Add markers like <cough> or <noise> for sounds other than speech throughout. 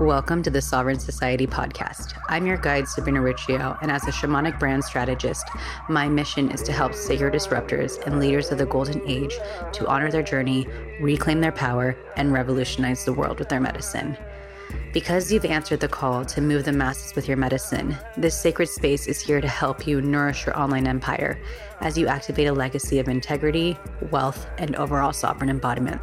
Welcome to the Sovereign Society podcast. I'm your guide, Sabrina Riccio, and as a shamanic brand strategist, my mission is to help sacred disruptors and leaders of the golden age to honor their journey, reclaim their power, and revolutionize the world with their medicine. Because you've answered the call to move the masses with your medicine, this sacred space is here to help you nourish your online empire as you activate a legacy of integrity, wealth, and overall sovereign embodiment.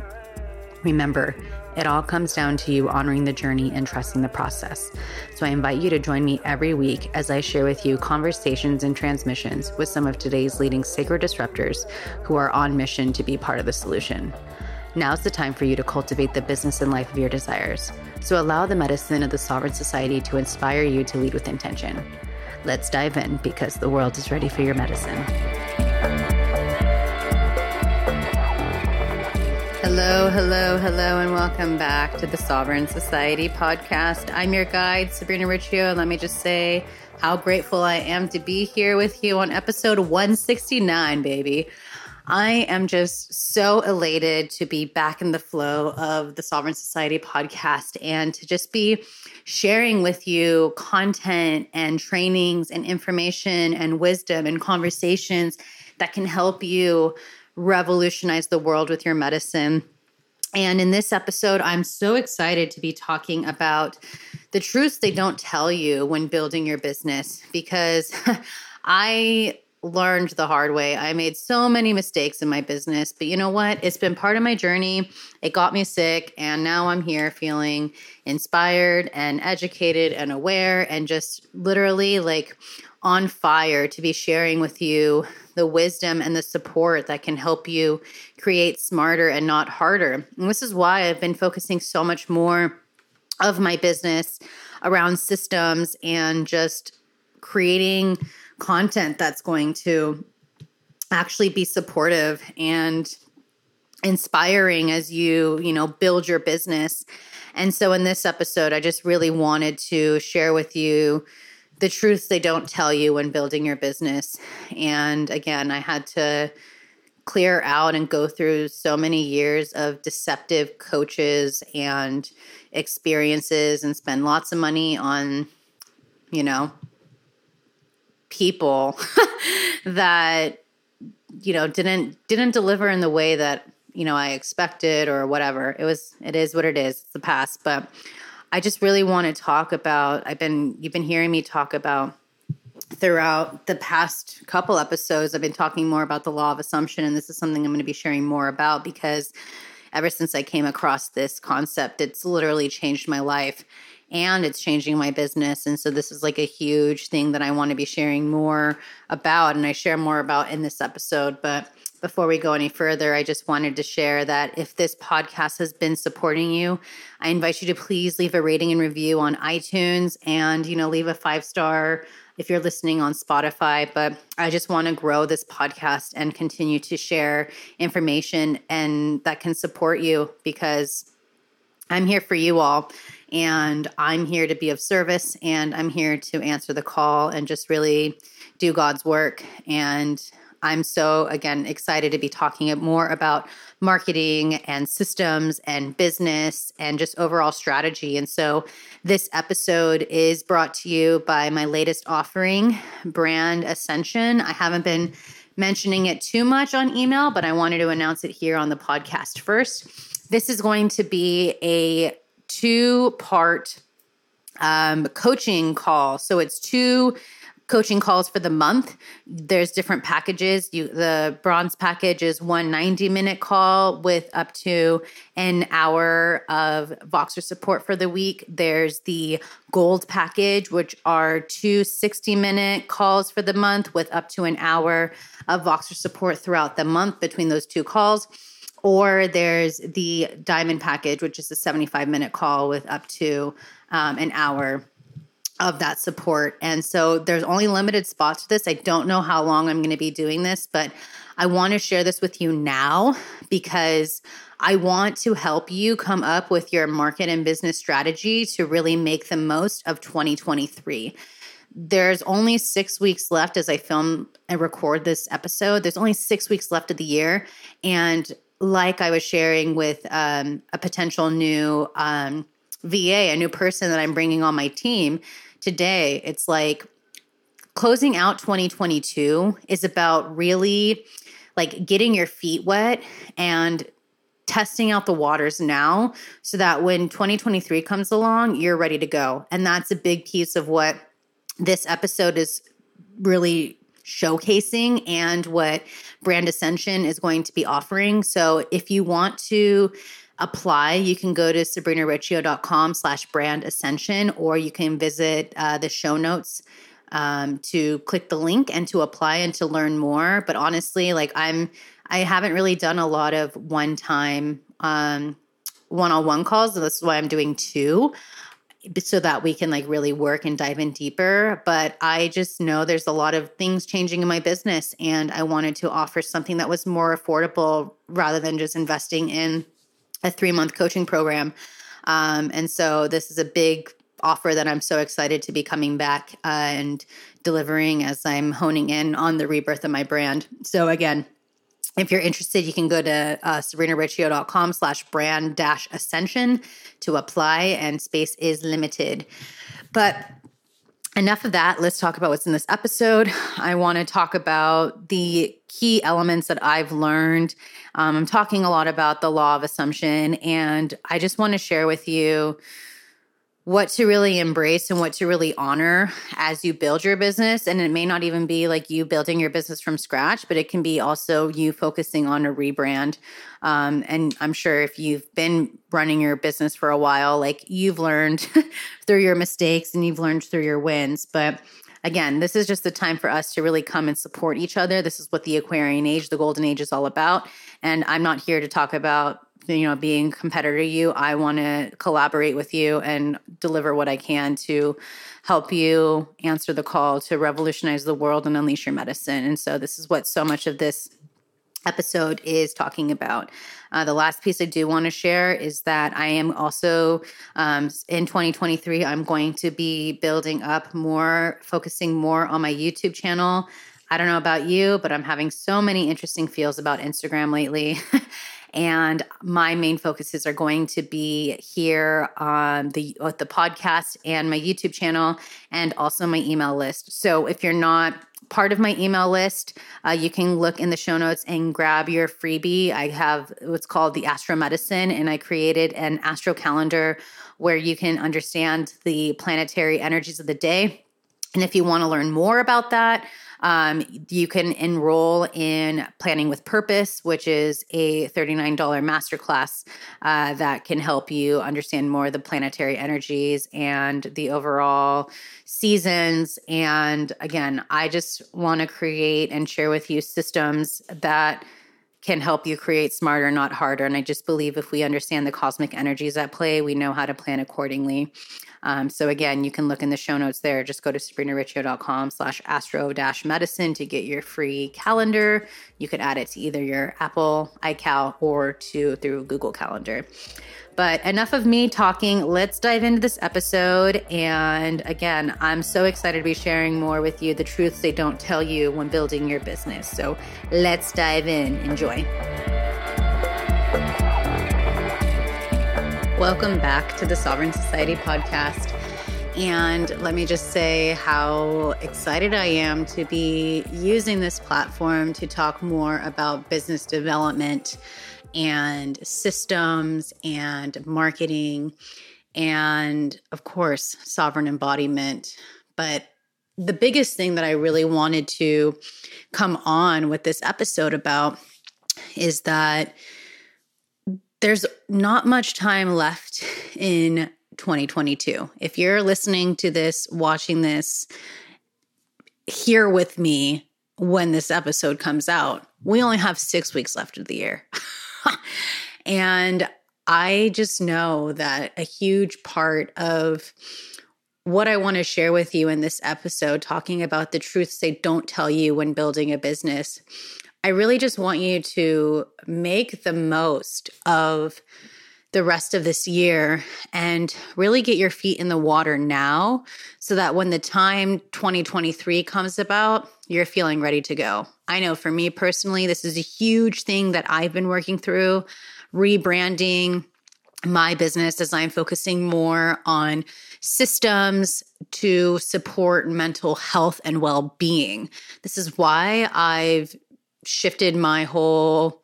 Remember, it all comes down to you honoring the journey and trusting the process. So I invite you to join me every week as I share with you conversations and transmissions with some of today's leading sacred disruptors who are on mission to be part of the solution. Now's the time for you to cultivate the business and life of your desires. So allow the medicine of the Sovereign Society to inspire you to lead with intention. Let's dive in because the world is ready for your medicine. Hello, hello, hello, and welcome back to the Sovereign Society podcast. I'm your guide, Sabrina Riccio, let me just say how grateful I am to be here with you on episode 169, baby. I am just so elated to be back in the flow of the Sovereign Society podcast and to just be sharing with you content and trainings and information and wisdom and conversations that can help you revolutionize the world with your medicine. And in this episode, I'm so excited to be talking about the truths they don't tell you when building your business because <laughs> I learned the hard way. I made so many mistakes in my business, but you know what? It's been part of my journey. It got me sick, and now I'm here feeling inspired and educated and aware and just literally like on fire to be sharing with you the wisdom and the support that can help you create smarter and not harder. And this is why I've been focusing so much more of my business around systems and just creating content that's going to actually be supportive and inspiring as you, you know, build your business. And so in this episode, I just really wanted to share with you the truths they don't tell you when building your business. And again, I had to clear out and go through so many years of deceptive coaches and experiences and spend lots of money on, you know, people <laughs> that you know didn't didn't deliver in the way that you know I expected or whatever. It was it is what it is. It's the past, but I just really want to talk about. I've been you've been hearing me talk about throughout the past couple episodes. I've been talking more about the law of assumption, and this is something I'm going to be sharing more about because ever since I came across this concept, it's literally changed my life and it's changing my business. And so this is like a huge thing that I want to be sharing more about, and I share more about in this episode. But before we go any further, I just wanted to share that if this podcast has been supporting you, I invite you to please leave a rating and review on iTunes and, you know, leave a five star if you're listening on Spotify. But I just want to grow this podcast and continue to share information and that can support you because I'm here for you all and I'm here to be of service and I'm here to answer the call and just really do God's work and I'm so, again, excited to be talking more about marketing and systems and business and just overall strategy. And so, this episode is brought to you by my latest offering, Brand Ascension. I haven't been mentioning it too much on email, but I wanted to announce it here on the podcast first. This is going to be a two part um, coaching call. So, it's two coaching calls for the month. There's different packages. You the bronze package is one 90 minute call with up to an hour of Voxer support for the week. There's the gold package, which are two 60 minute calls for the month with up to an hour of Voxer support throughout the month between those two calls. Or there's the diamond package, which is a 75 minute call with up to um, an hour of that support. And so there's only limited spots for this. I don't know how long I'm going to be doing this, but I want to share this with you now because I want to help you come up with your market and business strategy to really make the most of 2023. There's only six weeks left as I film and record this episode. There's only six weeks left of the year. And like I was sharing with um, a potential new um, VA, a new person that I'm bringing on my team today, it's like closing out 2022 is about really like getting your feet wet and testing out the waters now so that when 2023 comes along, you're ready to go. And that's a big piece of what this episode is really showcasing and what Brand Ascension is going to be offering. So if you want to apply, you can go to sabrinariccio.com slash brand ascension, or you can visit uh, the show notes um, to click the link and to apply and to learn more. But honestly, like I'm, I haven't really done a lot of one time um, one-on-one calls. So this is why I'm doing two so that we can like really work and dive in deeper. But I just know there's a lot of things changing in my business, and I wanted to offer something that was more affordable rather than just investing in a three month coaching program. Um, and so this is a big offer that I'm so excited to be coming back uh, and delivering as I'm honing in on the rebirth of my brand. So again, if you're interested, you can go to uh, sabrinariccio.com slash brand dash ascension to apply and space is limited. But enough of that. Let's talk about what's in this episode. I want to talk about the key elements that I've learned. Um, I'm talking a lot about the law of assumption, and I just want to share with you what to really embrace and what to really honor as you build your business. And it may not even be like you building your business from scratch, but it can be also you focusing on a rebrand. Um, and I'm sure if you've been running your business for a while, like you've learned <laughs> through your mistakes and you've learned through your wins. But again, this is just the time for us to really come and support each other. This is what the Aquarian age, the golden age is all about. And I'm not here to talk about you know being competitor to you i want to collaborate with you and deliver what i can to help you answer the call to revolutionize the world and unleash your medicine and so this is what so much of this episode is talking about. Uh, the last piece I do want to share is that I am also um, in 2023, I'm going to be building up more, focusing more on my YouTube channel. I don't know about you, but I'm having so many interesting feels about Instagram lately. <laughs> And my main focuses are going to be here on the the podcast and my YouTube channel, and also my email list. So if you're not part of my email list, uh, you can look in the show notes and grab your freebie. I have what's called the Astro Medicine, and I created an Astro calendar where you can understand the planetary energies of the day. And if you want to learn more about that, um, you can enroll in Planning with Purpose, which is a $39 masterclass uh, that can help you understand more the planetary energies and the overall seasons. And again, I just want to create and share with you systems that can help you create smarter, not harder. And I just believe if we understand the cosmic energies at play, we know how to plan accordingly. Um, so again, you can look in the show notes there. Just go to sabrinariccio.com slash astro dash medicine to get your free calendar. You could add it to either your Apple iCal or to through Google Calendar. But enough of me talking. Let's dive into this episode. And again, I'm so excited to be sharing more with you the truths they don't tell you when building your business. So let's dive in. Enjoy. Welcome back to the Sovereign Society podcast. And let me just say how excited I am to be using this platform to talk more about business development and systems and marketing and, of course, sovereign embodiment. But the biggest thing that I really wanted to come on with this episode about is that there's not much time left in 2022. If you're listening to this, watching this, here with me when this episode comes out, we only have six weeks left of the year. <laughs> and I just know that a huge part of what I want to share with you in this episode, talking about the truths they don't tell you when building a business, I really just want you to make the most of the rest of this year and really get your feet in the water now so that when the time 2023 comes about, you're feeling ready to go. I know for me personally, this is a huge thing that I've been working through rebranding, my business as I'm focusing more on systems to support mental health and well being. This is why I've shifted my whole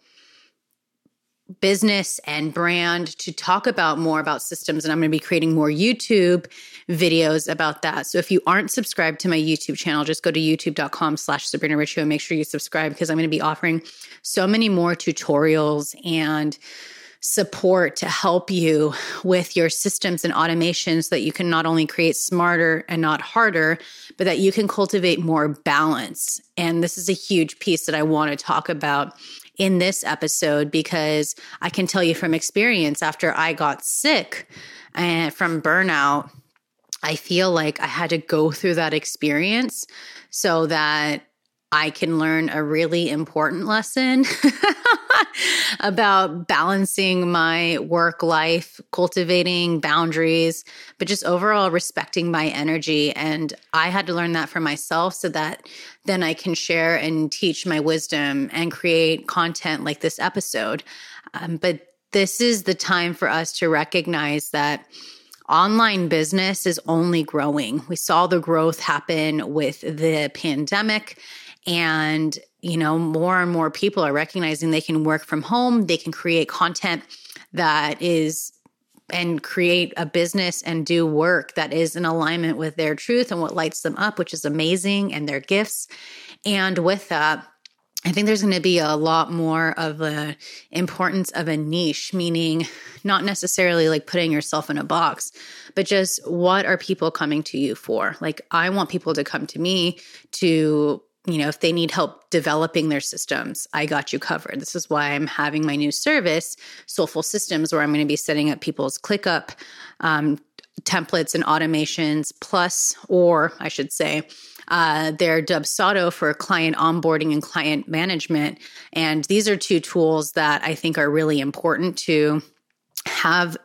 business and brand to talk about more about systems and i'm going to be creating more youtube videos about that. So if you aren't subscribed to my youtube channel just go to youtube.com slash sabrina riccio and make sure you subscribe because i'm going to be offering so many more tutorials and support to help you with your systems and automations so that you can not only create smarter and not harder, but that you can cultivate more balance. And this is a huge piece that I want to talk about in this episode because I can tell you from experience after I got sick and from burnout, I feel like I had to go through that experience so that I can learn a really important lesson <laughs> about balancing my work life, cultivating boundaries, but just overall respecting my energy. And I had to learn that for myself so that then I can share and teach my wisdom and create content like this episode. Um, but this is the time for us to recognize that online business is only growing. We saw the growth happen with the pandemic and, you know, more and more people are recognizing they can work from home, they can create content that is and create a business and do work that is in alignment with their truth and what lights them up, which is amazing, and their gifts. And with that, I think there's going to be a lot more of the importance of a niche, meaning not necessarily like putting yourself in a box, but just what are people coming to you for? Like, I want people to come to me to you know, if they need help developing their systems, I got you covered. This is why I'm having my new service, Soulful Systems, where I'm going to be setting up people's ClickUp um, templates and automations, plus, or I should say, uh, their Dubsado for client onboarding and client management. And these are two tools that I think are really important to have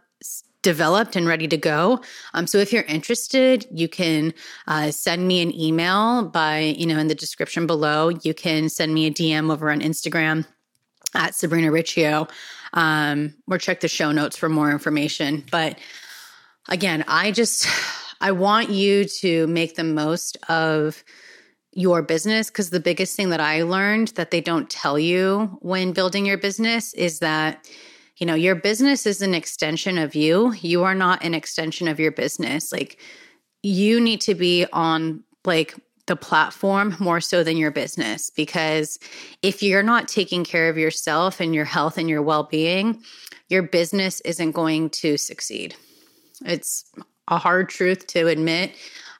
developed and ready to go. Um, so if you're interested, you can uh, send me an email by, you know, in the description below. You can send me a DM over on Instagram at Sabrina Riccio um, or check the show notes for more information. But again, I just, I want you to make the most of your business because the biggest thing that I learned that they don't tell you when building your business is that you know, your business is an extension of you. You are not an extension of your business. Like you need to be on like the platform more so than your business because if you're not taking care of yourself and your health and your well-being, your business isn't going to succeed. It's a hard truth to admit.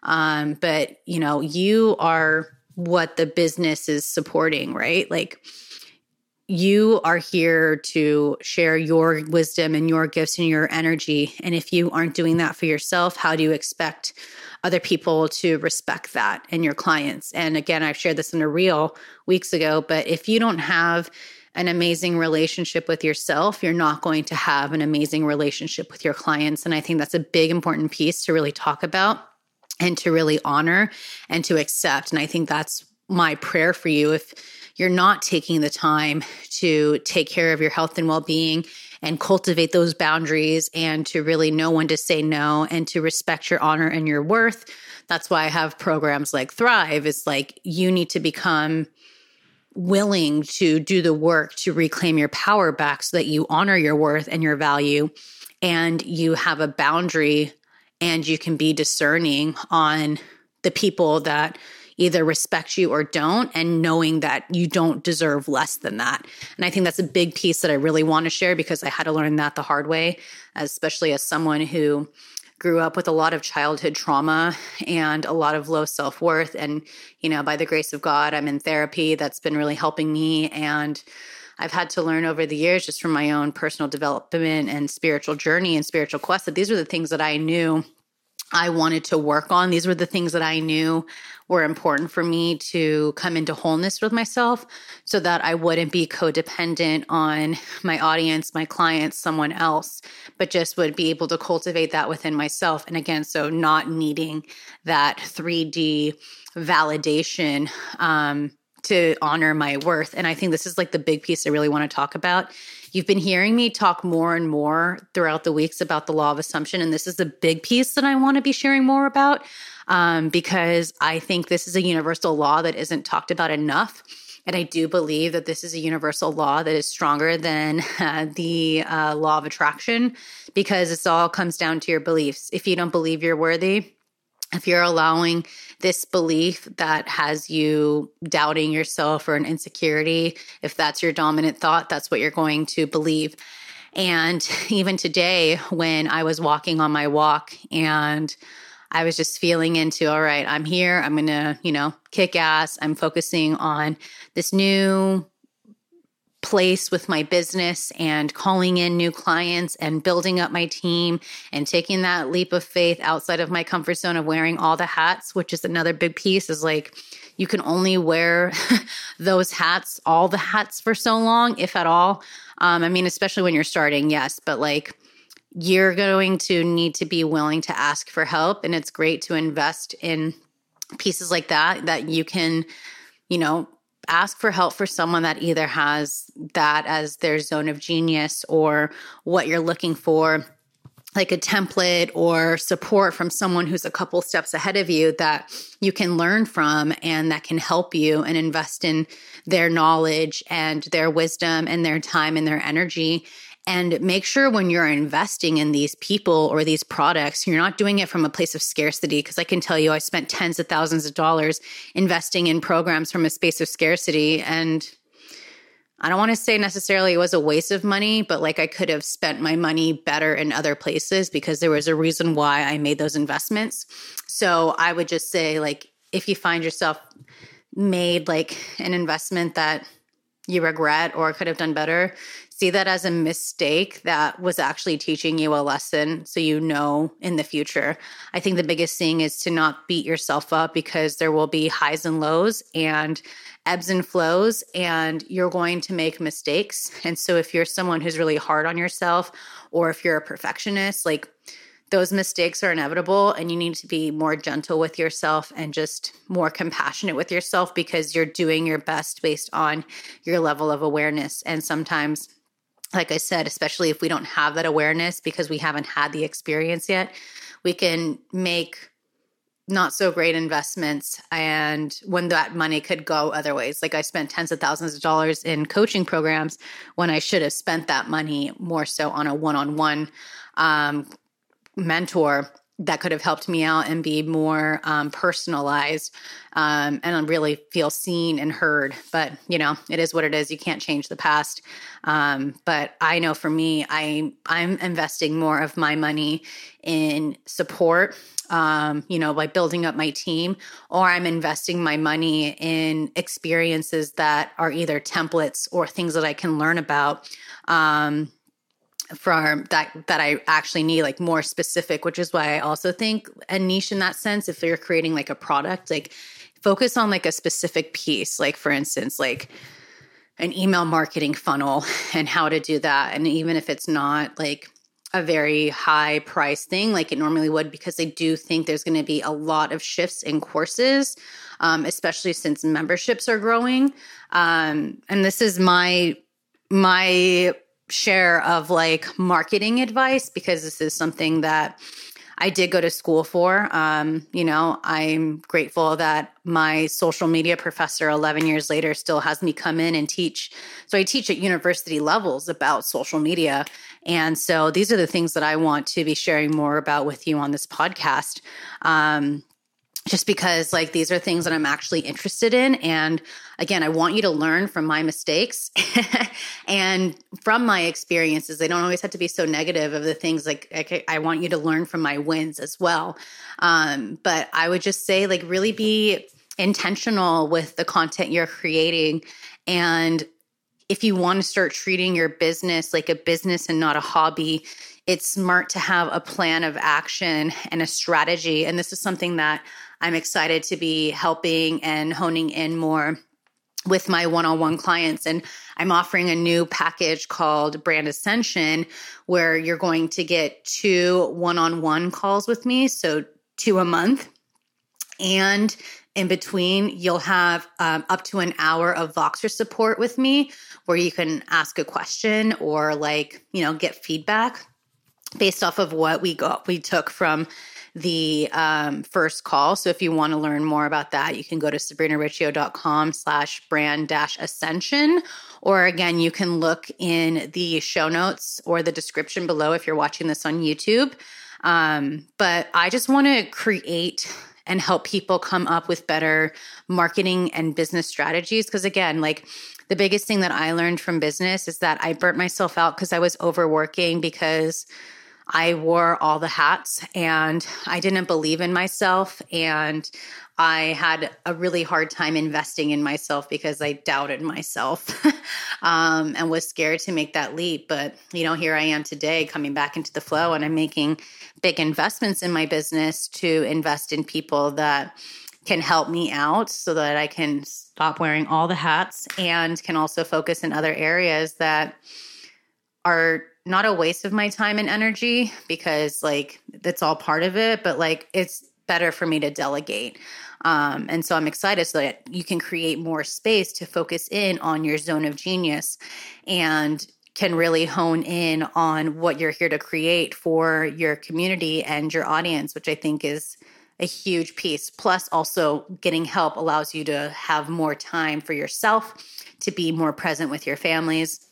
Um, but you know, you are what the business is supporting, right? Like you are here to share your wisdom and your gifts and your energy. And if you aren't doing that for yourself, how do you expect other people to respect that and your clients? And again, I've shared this in a reel weeks ago, but if you don't have an amazing relationship with yourself, you're not going to have an amazing relationship with your clients. And I think that's a big, important piece to really talk about and to really honor and to accept. And I think that's my prayer for you. If you're not taking the time to take care of your health and well being and cultivate those boundaries and to really know when to say no and to respect your honor and your worth. That's why I have programs like Thrive. It's like you need to become willing to do the work to reclaim your power back so that you honor your worth and your value and you have a boundary and you can be discerning on the people that either respect you or don't, and knowing that you don't deserve less than that. And I think that's a big piece that I really want to share because I had to learn that the hard way, especially as someone who grew up with a lot of childhood trauma and a lot of low self worth. And, you know, by the grace of God, I'm in therapy that's been really helping me. And I've had to learn over the years, just from my own personal development and spiritual journey and spiritual quest, that these are the things that I knew I wanted to work on. These were the things that I knew were important for me to come into wholeness with myself so that I wouldn't be codependent on my audience, my clients, someone else, but just would be able to cultivate that within myself. And again, so not needing that 3D validation um, to honor my worth. And I think this is like the big piece I really want to talk about you've been hearing me talk more and more throughout the weeks about the law of assumption. And this is a big piece that I want to be sharing more about um, because I think this is a universal law that isn't talked about enough. And I do believe that this is a universal law that is stronger than <laughs> uh, the uh, law of attraction because it all comes down to your beliefs. If you don't believe you're worthy, if you're allowing this belief that has you doubting yourself or an insecurity, if that's your dominant thought, that's what you're going to believe. And <laughs> even today, when I was walking on my walk and I was just feeling into, all right, I'm here. I'm going to, you know, kick ass. I'm focusing on this new place with my business and calling in new clients and building up my team and taking that leap of faith outside of my comfort zone of wearing all the hats, which is another big piece is like you can only wear <laughs> those hats, all the hats for so long, if at all. Um, I mean, especially when you're starting, yes, but like you're going to need to be willing to ask for help. And it's great to invest in pieces like that, that you can, you know, ask for help for someone that either has that as their zone of genius or what you're looking for like a template or support from someone who's a couple steps ahead of you that you can learn from and that can help you and invest in their knowledge and their wisdom and their time and their energy and make sure when you're investing in these people or these products, you're not doing it from a place of scarcity. Because I can tell you, I spent tens of thousands of dollars investing in programs from a space of scarcity. And I don't want to say necessarily it was a waste of money, but like I could have spent my money better in other places because there was a reason why I made those investments. So I would just say, like, if you find yourself made like an investment that you regret or could have done better, see that as a mistake that was actually teaching you a lesson so you know in the future. I think the biggest thing is to not beat yourself up because there will be highs and lows and ebbs and flows and you're going to make mistakes. And so if you're someone who's really hard on yourself or if you're a perfectionist, like those mistakes are inevitable and you need to be more gentle with yourself and just more compassionate with yourself because you're doing your best based on your level of awareness. And sometimes like I said, especially if we don't have that awareness because we haven't had the experience yet, we can make not so great investments and when that money could go other ways. Like i spent tens of thousands of dollars in coaching programs when i should have spent that money more so on a one-on-one um, mentor that could have helped me out and be more um, personalized um, and really feel seen and heard. But you know, it is what it is. You can't change the past. Um, but I know for me, I I'm investing more of my money in support. Um, you know, by building up my team, or I'm investing my money in experiences that are either templates or things that I can learn about um, from that that I actually need like more specific, which is why I also think a niche in that sense, if you're creating like a product, like focus on like a specific piece, like for instance, like an email marketing funnel <laughs> and how to do that. And even if it's not like a very high price thing like it normally would because I do think there's going to be a lot of shifts in courses, um, especially since memberships are growing. Um, and this is my my share of like marketing advice because this is something that I did go to school for. Um, you know, I'm grateful that my social media professor 11 years later still has me come in and teach. So I teach at university levels about social media. And so these are the things that I want to be sharing more about with you on this podcast. Um, just because like these are things that I'm actually interested in. And again, I want you to learn from my mistakes <laughs> and from my experiences. They don't always have to be so negative of the things like I, want you to learn from my wins as well. Um, but I would just say like really be intentional with the content you're creating and if you want to start treating your business like a business and not a hobby, it's smart to have a plan of action and a strategy. And this is something that I'm excited to be helping and honing in more with my one on one clients. And I'm offering a new package called Brand Ascension, where you're going to get two one on one calls with me. So, two a month. And In between, you'll have um, up to an hour of Voxer support with me where you can ask a question or like, you know, get feedback based off of what we got we took from the um, first call. So if you want to learn more about that, you can go to sabrinariccio.com slash brand dash ascension. Or again, you can look in the show notes or the description below if you're watching this on YouTube. Um, but I just want to create and help people come up with better marketing and business strategies. Because again, like the biggest thing that I learned from business is that I burnt myself out because I was overworking because I wore all the hats and I didn't believe in myself. And I had a really hard time investing in myself because I doubted myself <laughs> um, and was scared to make that leap. But, you know, here I am today coming back into the flow and I'm making big investments in my business to invest in people that can help me out so that I can stop wearing all the hats and can also focus in other areas that are not a waste of my time and energy because like that's all part of it, but like it's better for me to delegate. Um, and so I'm excited so that you can create more space to focus in on your zone of genius and can really hone in on what you're here to create for your community and your audience, which I think is a huge piece. Plus, also getting help allows you to have more time for yourself, to be more present with your families,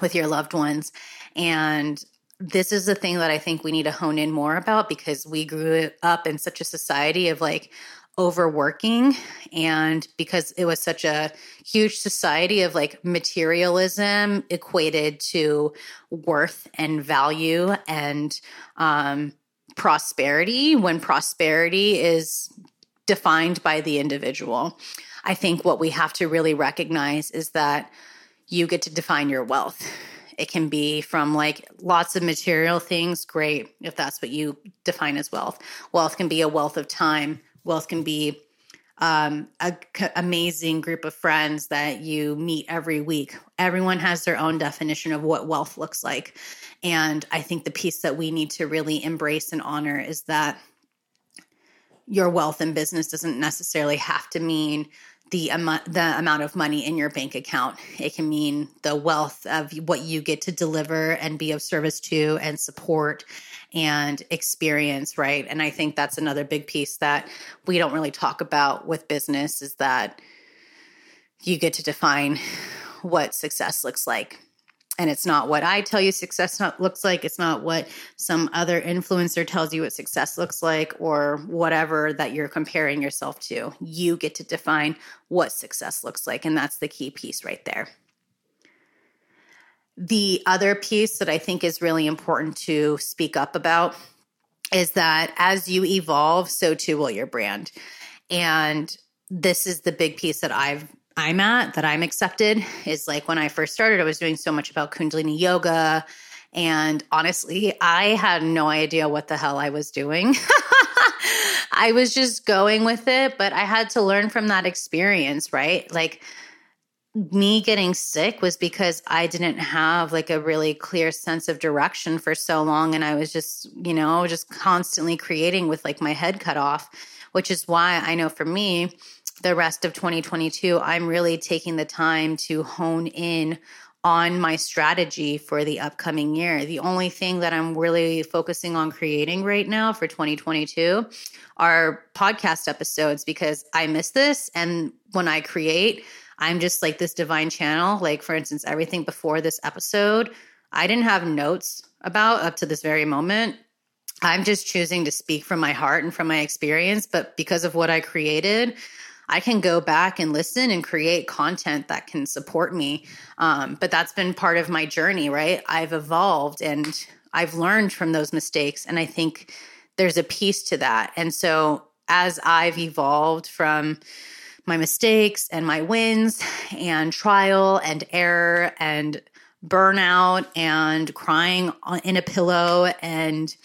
with your loved ones, and this is the thing that I think we need to hone in more about because we grew up in such a society of like overworking and because it was such a huge society of like materialism equated to worth and value and um, prosperity when prosperity is defined by the individual. I think what we have to really recognize is that you get to define your wealth it can be from like lots of material things, great, if that's what you define as wealth. Wealth can be a wealth of time, wealth can be um, amazing group of friends that you meet every week. Everyone has their own definition of what wealth looks like. And I think the piece that we need to really embrace and honor is that your wealth in business doesn't necessarily have to mean the amount the amount of money in your bank account. It can mean the wealth of what you get to deliver and be of service to and support and experience, right? And I think that's another big piece that we don't really talk about with business is that you get to define what success looks like and it's not what I tell you success looks like. It's not what some other influencer tells you what success looks like, or whatever that you're comparing yourself to. You get to define what success looks like. And that's the key piece right there. The other piece that I think is really important to speak up about is that as you evolve, so too will your brand. And this is the big piece that I've I'm at, that I'm accepted, is like when I first started, I was doing so much about Kundalini yoga. And honestly, I had no idea what the hell I was doing. <laughs> I was just going with it, but I had to learn from that experience, right? Like, me getting sick was because I didn't have like a really clear sense of direction for so long. And I was just, you know, just constantly creating with like my head cut off, which is why I know for me, the rest of 2022, I'm really taking the time to hone in on my strategy for the upcoming year. The only thing that I'm really focusing on creating right now for 2022 are podcast episodes because I miss this. And when I create, I'm just like this divine channel. Like, for instance, everything before this episode, I didn't have notes about up to this very moment. I'm just choosing to speak from my heart and from my experience. But because of what I created, I can go back and listen and create content that can support me. Um, but that's been part of my journey, right? I've evolved and I've learned from those mistakes. And I think there's a piece to that. And so as I've evolved from my mistakes and my wins and trial and error and burnout and crying in a pillow and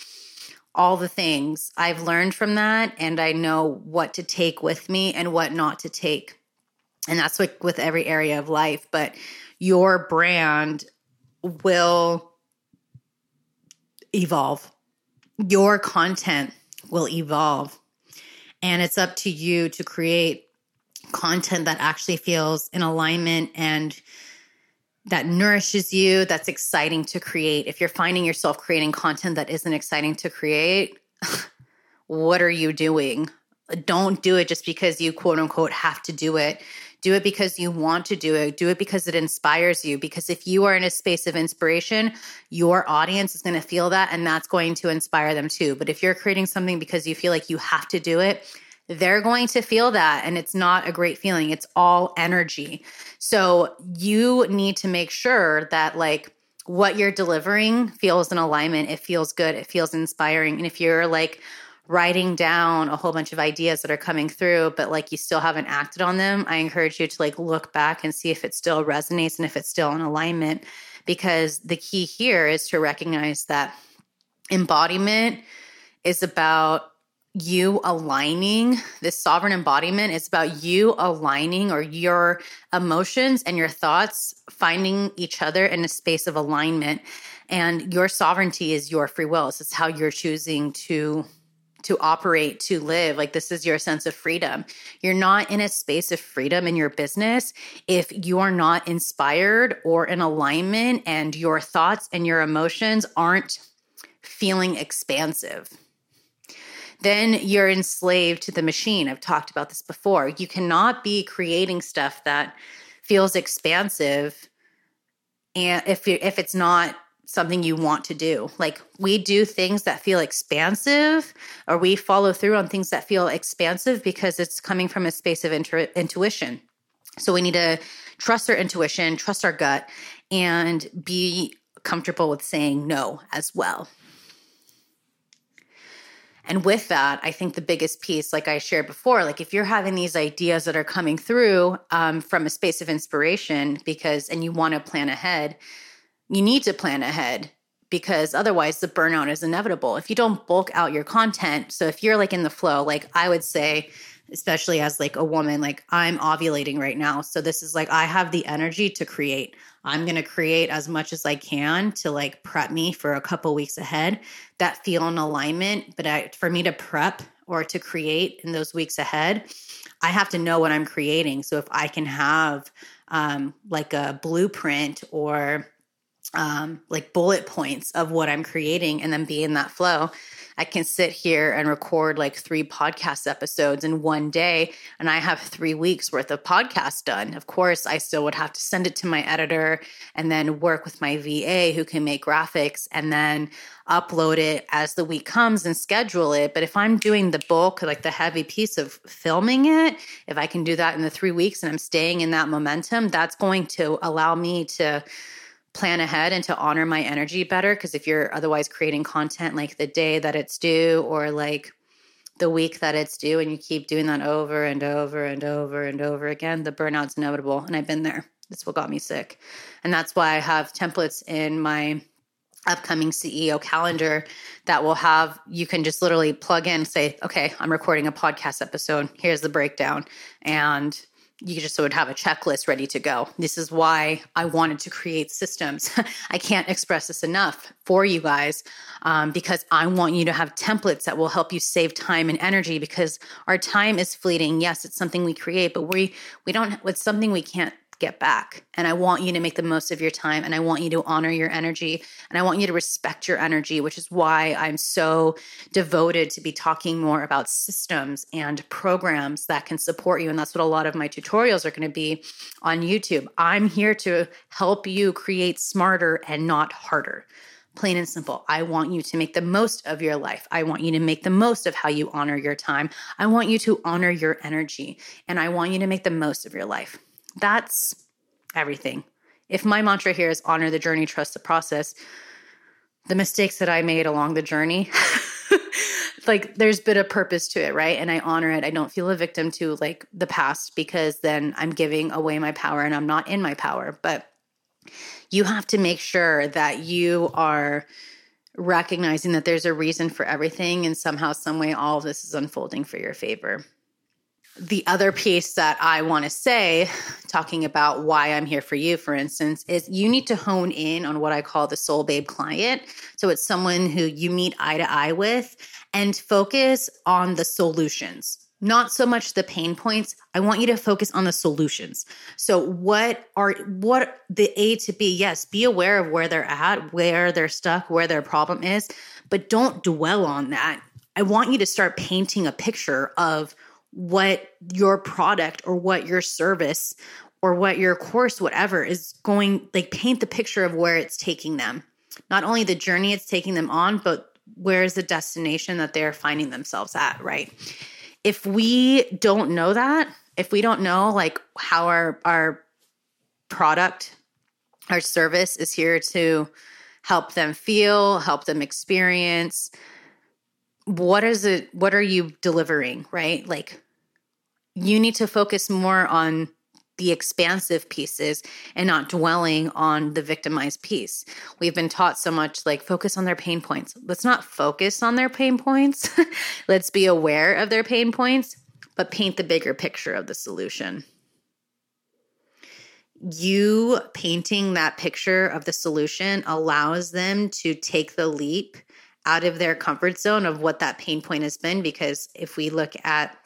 all the things. I've learned from that and I know what to take with me and what not to take. And that's with every area of life, but your brand will evolve. Your content will evolve. And it's up to you to create content that actually feels in alignment and that nourishes you, that's exciting to create. If you're finding yourself creating content that isn't exciting to create, <sighs> what are you doing? Don't do it just because you quote unquote have to do it. Do it because you want to do it. Do it because it inspires you. Because if you are in a space of inspiration, your audience is going to feel that and that's going to inspire them too. But if you're creating something because you feel like you have to do it, they're going to feel that and it's not a great feeling. It's all energy. So you need to make sure that like what you're delivering feels in alignment. It feels good. It feels inspiring. And if you're like writing down a whole bunch of ideas that are coming through, but like you still haven't acted on them, I encourage you to like look back and see if it still resonates and if it's still in alignment. Because the key here is to recognize that embodiment is about you aligning this sovereign embodiment it's about you aligning or your emotions and your thoughts finding each other in a space of alignment. And your sovereignty is your free will. This is how you're choosing to to operate to live. Like this is your sense of freedom. You're not in a space of freedom in your business if you are not inspired or in alignment and your thoughts and your emotions aren't feeling expansive then you're enslaved to the machine. I've talked about this before. You cannot be creating stuff that feels expansive and if you, if it's not something you want to do. Like we do things that feel expansive or we follow through on things that feel expansive because it's coming from a space of intu- intuition. So we need to trust our intuition, trust our gut and be comfortable with saying no as well. And with that, I think the biggest piece, like I shared before, like if you're having these ideas that are coming through um, from a space of inspiration, because, and you want to plan ahead, you need to plan ahead because otherwise the burnout is inevitable. If you don't bulk out your content, so if you're like in the flow, like I would say, especially as like a woman like i'm ovulating right now so this is like i have the energy to create i'm going to create as much as i can to like prep me for a couple weeks ahead that feel in alignment. But I, for me to prep or to create in those weeks ahead, I have to know what I'm creating. So if I can have um, like a blueprint or um, like bullet points of what I'm creating and then be in that flow, I can sit here and record like three podcast episodes in one day, and I have three weeks worth of podcasts done. Of course, I still would have to send it to my editor and then work with my VA who can make graphics and then upload it as the week comes and schedule it. But if I'm doing the bulk, like the heavy piece of filming it, if I can do that in the three weeks and I'm staying in that momentum, that's going to allow me to plan ahead and to honor my energy better. Because if you're otherwise creating content like the day that it's due or like the week that it's due, and you keep doing that over and over and over and over again, the burnout's inevitable. And I've been there. That's what got me sick. And that's why I have templates in my upcoming CEO calendar that will have you can just literally plug in say okay I'm recording a podcast episode here's the breakdown and you just would have a checklist ready to go. This is why I wanted to create systems. <laughs> I can't express this enough for you guys um, because I want you to have templates that will help you save time and energy because our time is fleeting. Yes, it's something we create, but we we don't. It's something we can't get back. And I want you to make the most of your time and I want you to honor your energy and I want you to respect your energy, which is why I'm so devoted to be talking more about systems and programs that can support you. And that's what a lot of my tutorials are going to be on YouTube. I'm here to help you create smarter and not harder plain and simple. I want you to make the most of your life. I want you to make the most of how you honor your time. I want you to honor your energy and I want you to make the most of your life. That's everything. If my mantra here is honor the journey, trust the process, the mistakes that I made along the journey, <laughs> like there's been a purpose to it, right? And I honor it. I don't feel a victim to like the past because then I'm giving away my power and I'm not in my power. But you have to make sure that you are recognizing that there's a reason for everything and somehow some way all this is unfolding for your favor the other piece that I want to say, talking about why I'm here for you, for instance, is you need to hone in on what I call the soul babe client. So it's someone who you meet eye to eye with and focus on the solutions. not so much the pain points i want you to focus on the solutions so what are what the a to b yes be aware of where they're at where they're stuck where their problem is but don't dwell on that i want you to start painting a picture of what your product or what your service or what your course whatever is going like paint the picture of where it's taking them. Not only the journey it's taking them on but where's the destination that they're finding themselves at right? If we don't know that, if we don't know like how our our product, our service is here to help them feel, help them experience, what is it what are you delivering, right? Like you need to focus more on the expansive pieces and not dwelling on the victimized piece. We've been taught so much like focus on their pain points. Let's not focus on their pain points. <laughs> Let's be aware of their pain points, but paint the bigger picture of the solution. You painting that picture of the solution allows them to take the leap out of their comfort zone of what that pain point has been. Because if we look at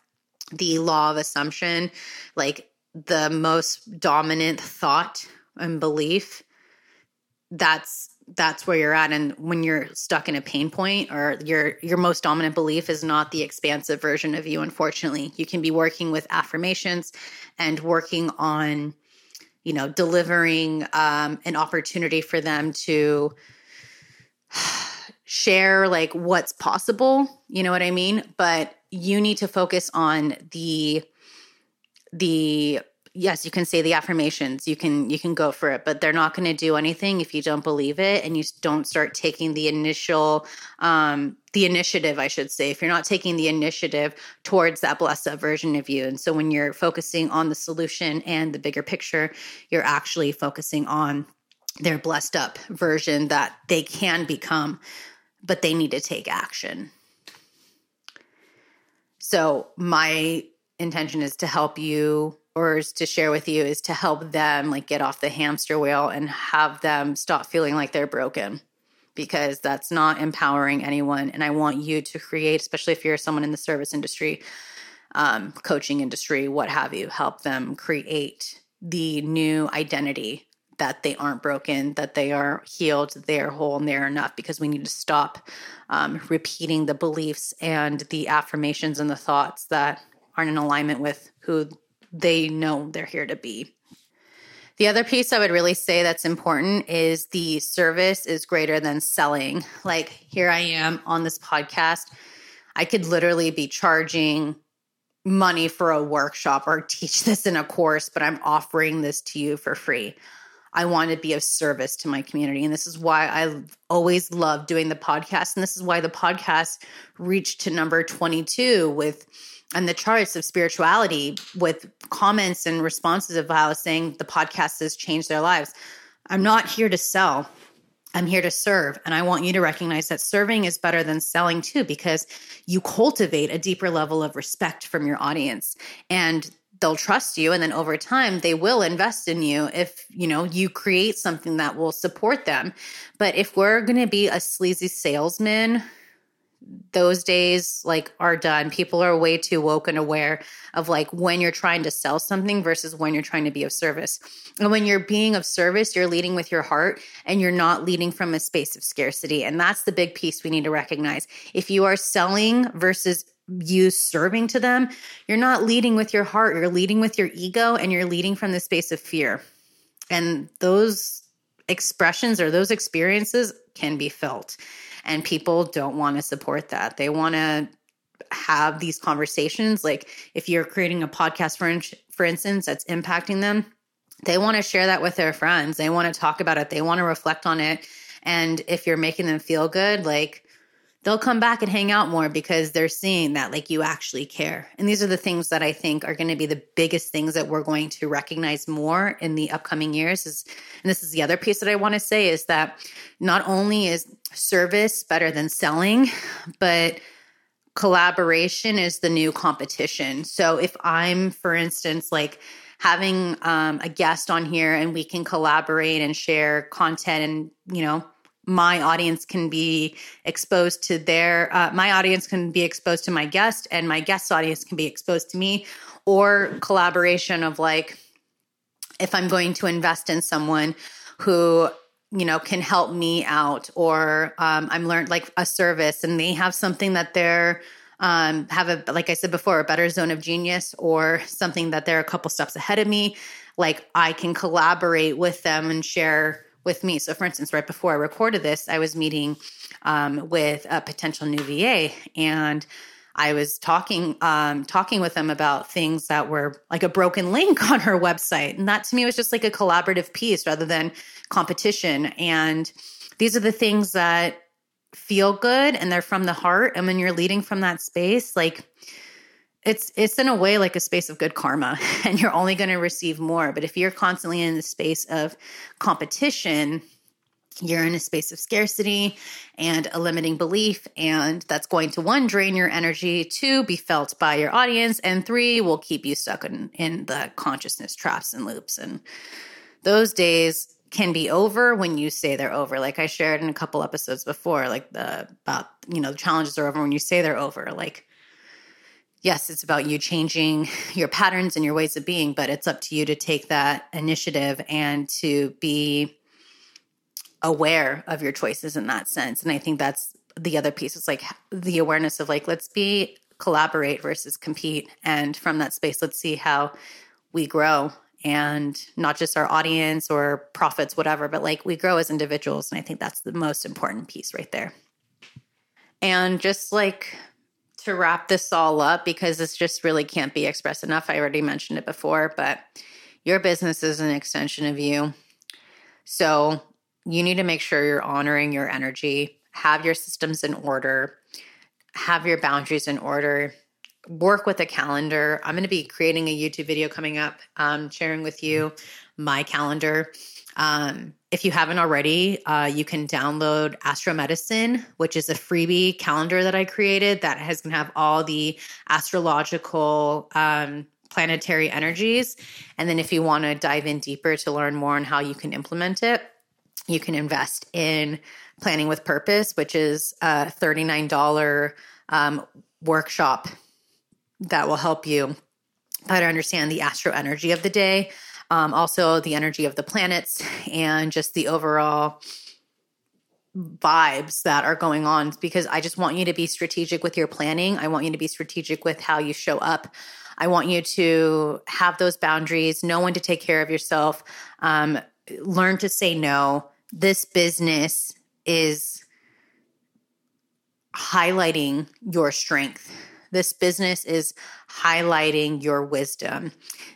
the law of assumption, like the most dominant thought and belief that's that's where you're at and when you're stuck in a pain point or your your most dominant belief is not the expansive version of you unfortunately you can be working with affirmations and working on you know delivering um, an opportunity for them to share like what's possible you know what i mean? But you need to focus on the the yes you can say the affirmations you can you can go for it but they're not going to do anything if you don't believe it and you don't start taking the initial um the initiative i should say. If you're not taking the initiative towards that blessed version of you and so when you're focusing on the solution and the bigger picture you're actually focusing on their blessed up version that they can become but they need to take action. So my intention is to help you or is to share with you is to help them like get off the hamster wheel and have them stop feeling like they're broken because that's not empowering anyone. And i want you to create especially if you're someone in the service industry um, coaching industry what have you help them create the new identity that they aren't broken that they are healed they are whole and they're enough because we need to stop um, repeating the beliefs and the affirmations and the thoughts that aren't in alignment with who they know they're here to be. The other piece I would really say that's important is the service is greater than selling. Like here I am on this podcast. I could literally be charging money for a workshop or teach <laughs> this in a course, but I'm offering this to you for free. I want to be of service to my community. And this is why I always love doing the podcast. And this is why the podcast reached to number 22 with and the charts of spirituality with comments and responses of how saying the podcast has changed their lives. I'm not here to sell. I'm here to serve. And I want you to recognize that serving is better than selling too, because you cultivate a deeper level of respect from your audience and they'll trust you. And then over time, they will invest in you if, you know, you create something that will support them. But if we're going to be a sleazy salesman those days like are done people are way too woke and aware of like when you're trying to sell something versus when you're trying to be of service and when you're being of service you're leading with your heart and you're not leading from a space of scarcity and that's the big piece we need to recognize if you are selling versus you serving to them you're not leading with your heart you're leading with your ego and you're leading from the space of fear and those expressions or those experiences can be felt and people don't want to support that. They want to have these conversations like if you're creating a podcast for for instance that's impacting them, they want to share that with their friends. They want to talk about it. They want to reflect on it. And if you're making them feel good, like they'll come back and hang out more because they're seeing that like you actually care. And these are the things that I think are going to be the biggest things that we're going to recognize more in the upcoming years is and this is the other piece that I want to say is that not only is service better than selling, but collaboration is the new competition. So if I'm for instance like having um, a guest on here and we can collaborate and share content and you know my audience can be exposed to their uh, my audience can be exposed to my guest and my guest's audience can be exposed to me or collaboration of like if i'm going to invest in someone who you know can help me out or um, i'm learned like a service and they have something that they're um, have a like i said before a better zone of genius or something that they're a couple steps ahead of me like i can collaborate with them and share with me. So, for instance, right before I recorded this, I was meeting um, with a potential new VA, and I was talking um, talking with them about things that were like a broken link <laughs> on her website, and that to me was just like a collaborative piece rather than competition. And these are the things that feel good and they're from the heart. And when you're leading from that space, like it's it's in a way like a space of good karma <laughs> and you're only going to receive more. But if you're constantly in the space of competition you're in a space of scarcity and a limiting belief and that's going to one drain your energy two be felt by your audience and three will keep you stuck in, in the consciousness traps and loops. And those days can be over when you say they're over. Like i shared in a couple episodes before like the about you know the challenges are over when you say they're over. Like yes, it's about you changing <laughs> your patterns and your ways of being, but it's up to you to take that initiative and to be aware of your choices in that sense. And I think that's the other piece is like the awareness of like, let's be collaborate versus compete. And from that space, let's see how we grow and not just our audience or profits, whatever, but like we grow as individuals. And I think that's the most important piece right there. And just like to wrap this all up because this just really can't be expressed enough. I already mentioned it before, but your business is an extension of you. So you need to make sure you're honoring your energy, have your systems in order, have your boundaries in order, work with a calendar. I'm going to be creating a YouTube video coming up, um, sharing with you my calendar um, if you haven't already, uh, you can download Astro Medicine, which is a freebie calendar that I created that has going to have all the astrological um, planetary energies. And then if you want to dive in deeper to learn more on how you can implement it, you can invest in Planning with Purpose, which is a $39 um, workshop that will help you better understand the astro energy of the day um, also the energy of the planets and just the overall vibes that are going on because I just want you to be strategic with your planning. I want you to be strategic with how you show up. I want you to have those boundaries, know when to take care of yourself, um, learn to say no. This business is highlighting your strength. This business is highlighting your wisdom.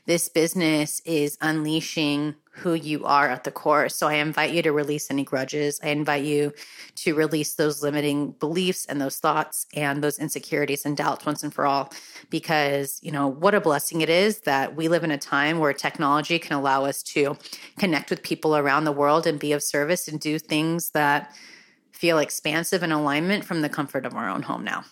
This business is unleashing who you are at the core. So I invite you to release any grudges. I invite you to release those limiting beliefs and those thoughts and those insecurities and doubts once and for all. Because, you know, what a blessing it is that we live in a time where technology can allow us to connect with people around the world and be of service and do things that feel expansive and alignment from the comfort of our own home now.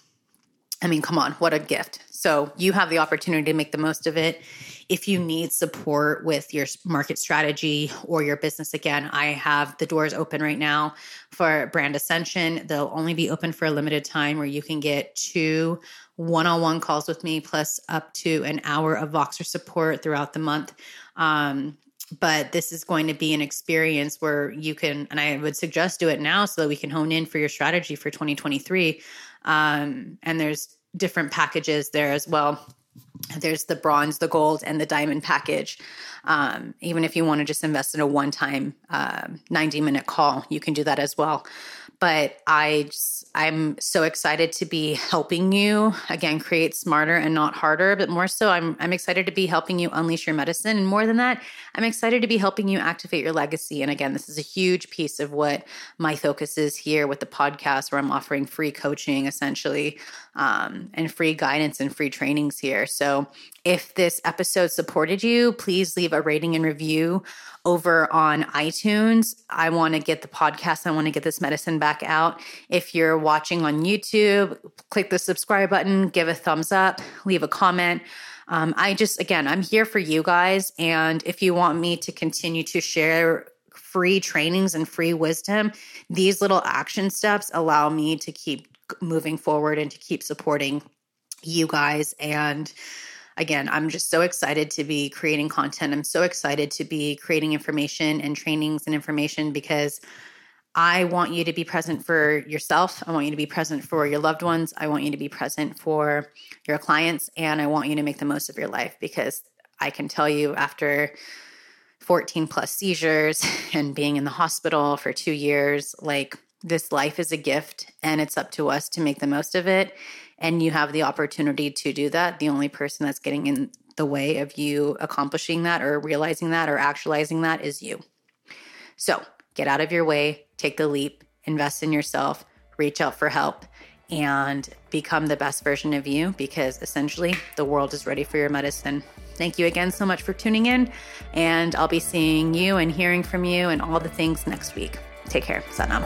I mean, come on, what a gift. So you have the opportunity to make the most of it. If you need support with your market strategy or your business, again, I have the doors open right now for Brand Ascension. They'll only be open for a limited time where you can get two one on one calls with me plus up to an hour of Voxer support throughout the month. Um, but this is going to be an experience where you can and i would suggest do it now so that we can hone in for your strategy for 2023 um, and there's different packages there as well. There's the bronze, the gold, and the diamond package. Um, even if you want to just invest in a one time uh, 90 minute call, you can do that as well but I just, I'm so excited to be helping you. Again create smarter and not harder, but more so I'm I'm excited to be helping you unleash your medicine. And more than that, I'm excited to be helping you activate your legacy. And again, this is a huge piece of what my focus is here with the podcast where I'm offering free coaching essentially um, and free guidance and free trainings here. So if this episode supported you, please leave a rating and review over on iTunes. I want to get the podcast, I want to get this medicine back out. If you're watching on YouTube, click the subscribe button, give a thumbs up, leave a comment. Um, I just, again, I'm here for you guys. And if you want me to continue to share free trainings and free wisdom, these little action steps allow me to keep moving forward and to keep supporting you guys. And again, I'm just so excited to be creating content. I'm so excited to be creating information and trainings and information because I want you to be present for yourself. I want you to be present for your loved ones. I want you to be present for your clients. And I want you to make the most of your life because I can tell you after 14 plus seizures <laughs> and being in the hospital for two years, like this life is a gift and it's up to us to make the most of it and you have the opportunity to do that, the only person that's getting in the way of you accomplishing that or realizing that or actualizing that is you. So get out of your way, take the leap, invest in yourself, reach out for help, and become the best version of you because essentially the world is ready for your medicine. Thank you again so much for tuning in, and I'll be seeing you and hearing from you and all the things next week. Take care. Satnam.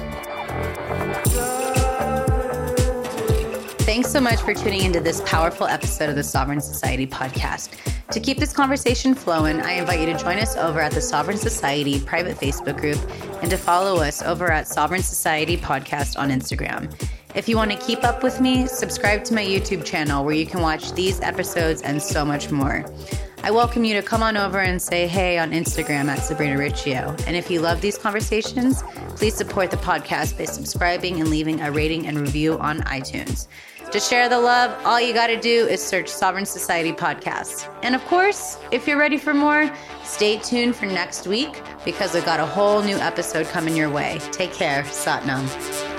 Thanks so much for tuning into this powerful episode of the Sovereign Society podcast. To keep this conversation flowing, I invite you to join us over at the Sovereign Society private Facebook group and to follow us over at Sovereign Society Podcast on Instagram. If you want to keep up with me, subscribe to my YouTube channel where you can watch these episodes and so much more. I welcome you to come on over and say hey on Instagram at Sabrina Riccio. And if you love these conversations, please support the podcast by subscribing and leaving a rating and review on iTunes. To share the love, all you got to do is search Sovereign Society Podcasts. And of course, if you're ready for more, stay tuned for next week because I've got a whole new episode coming your way. Take care. Satnam.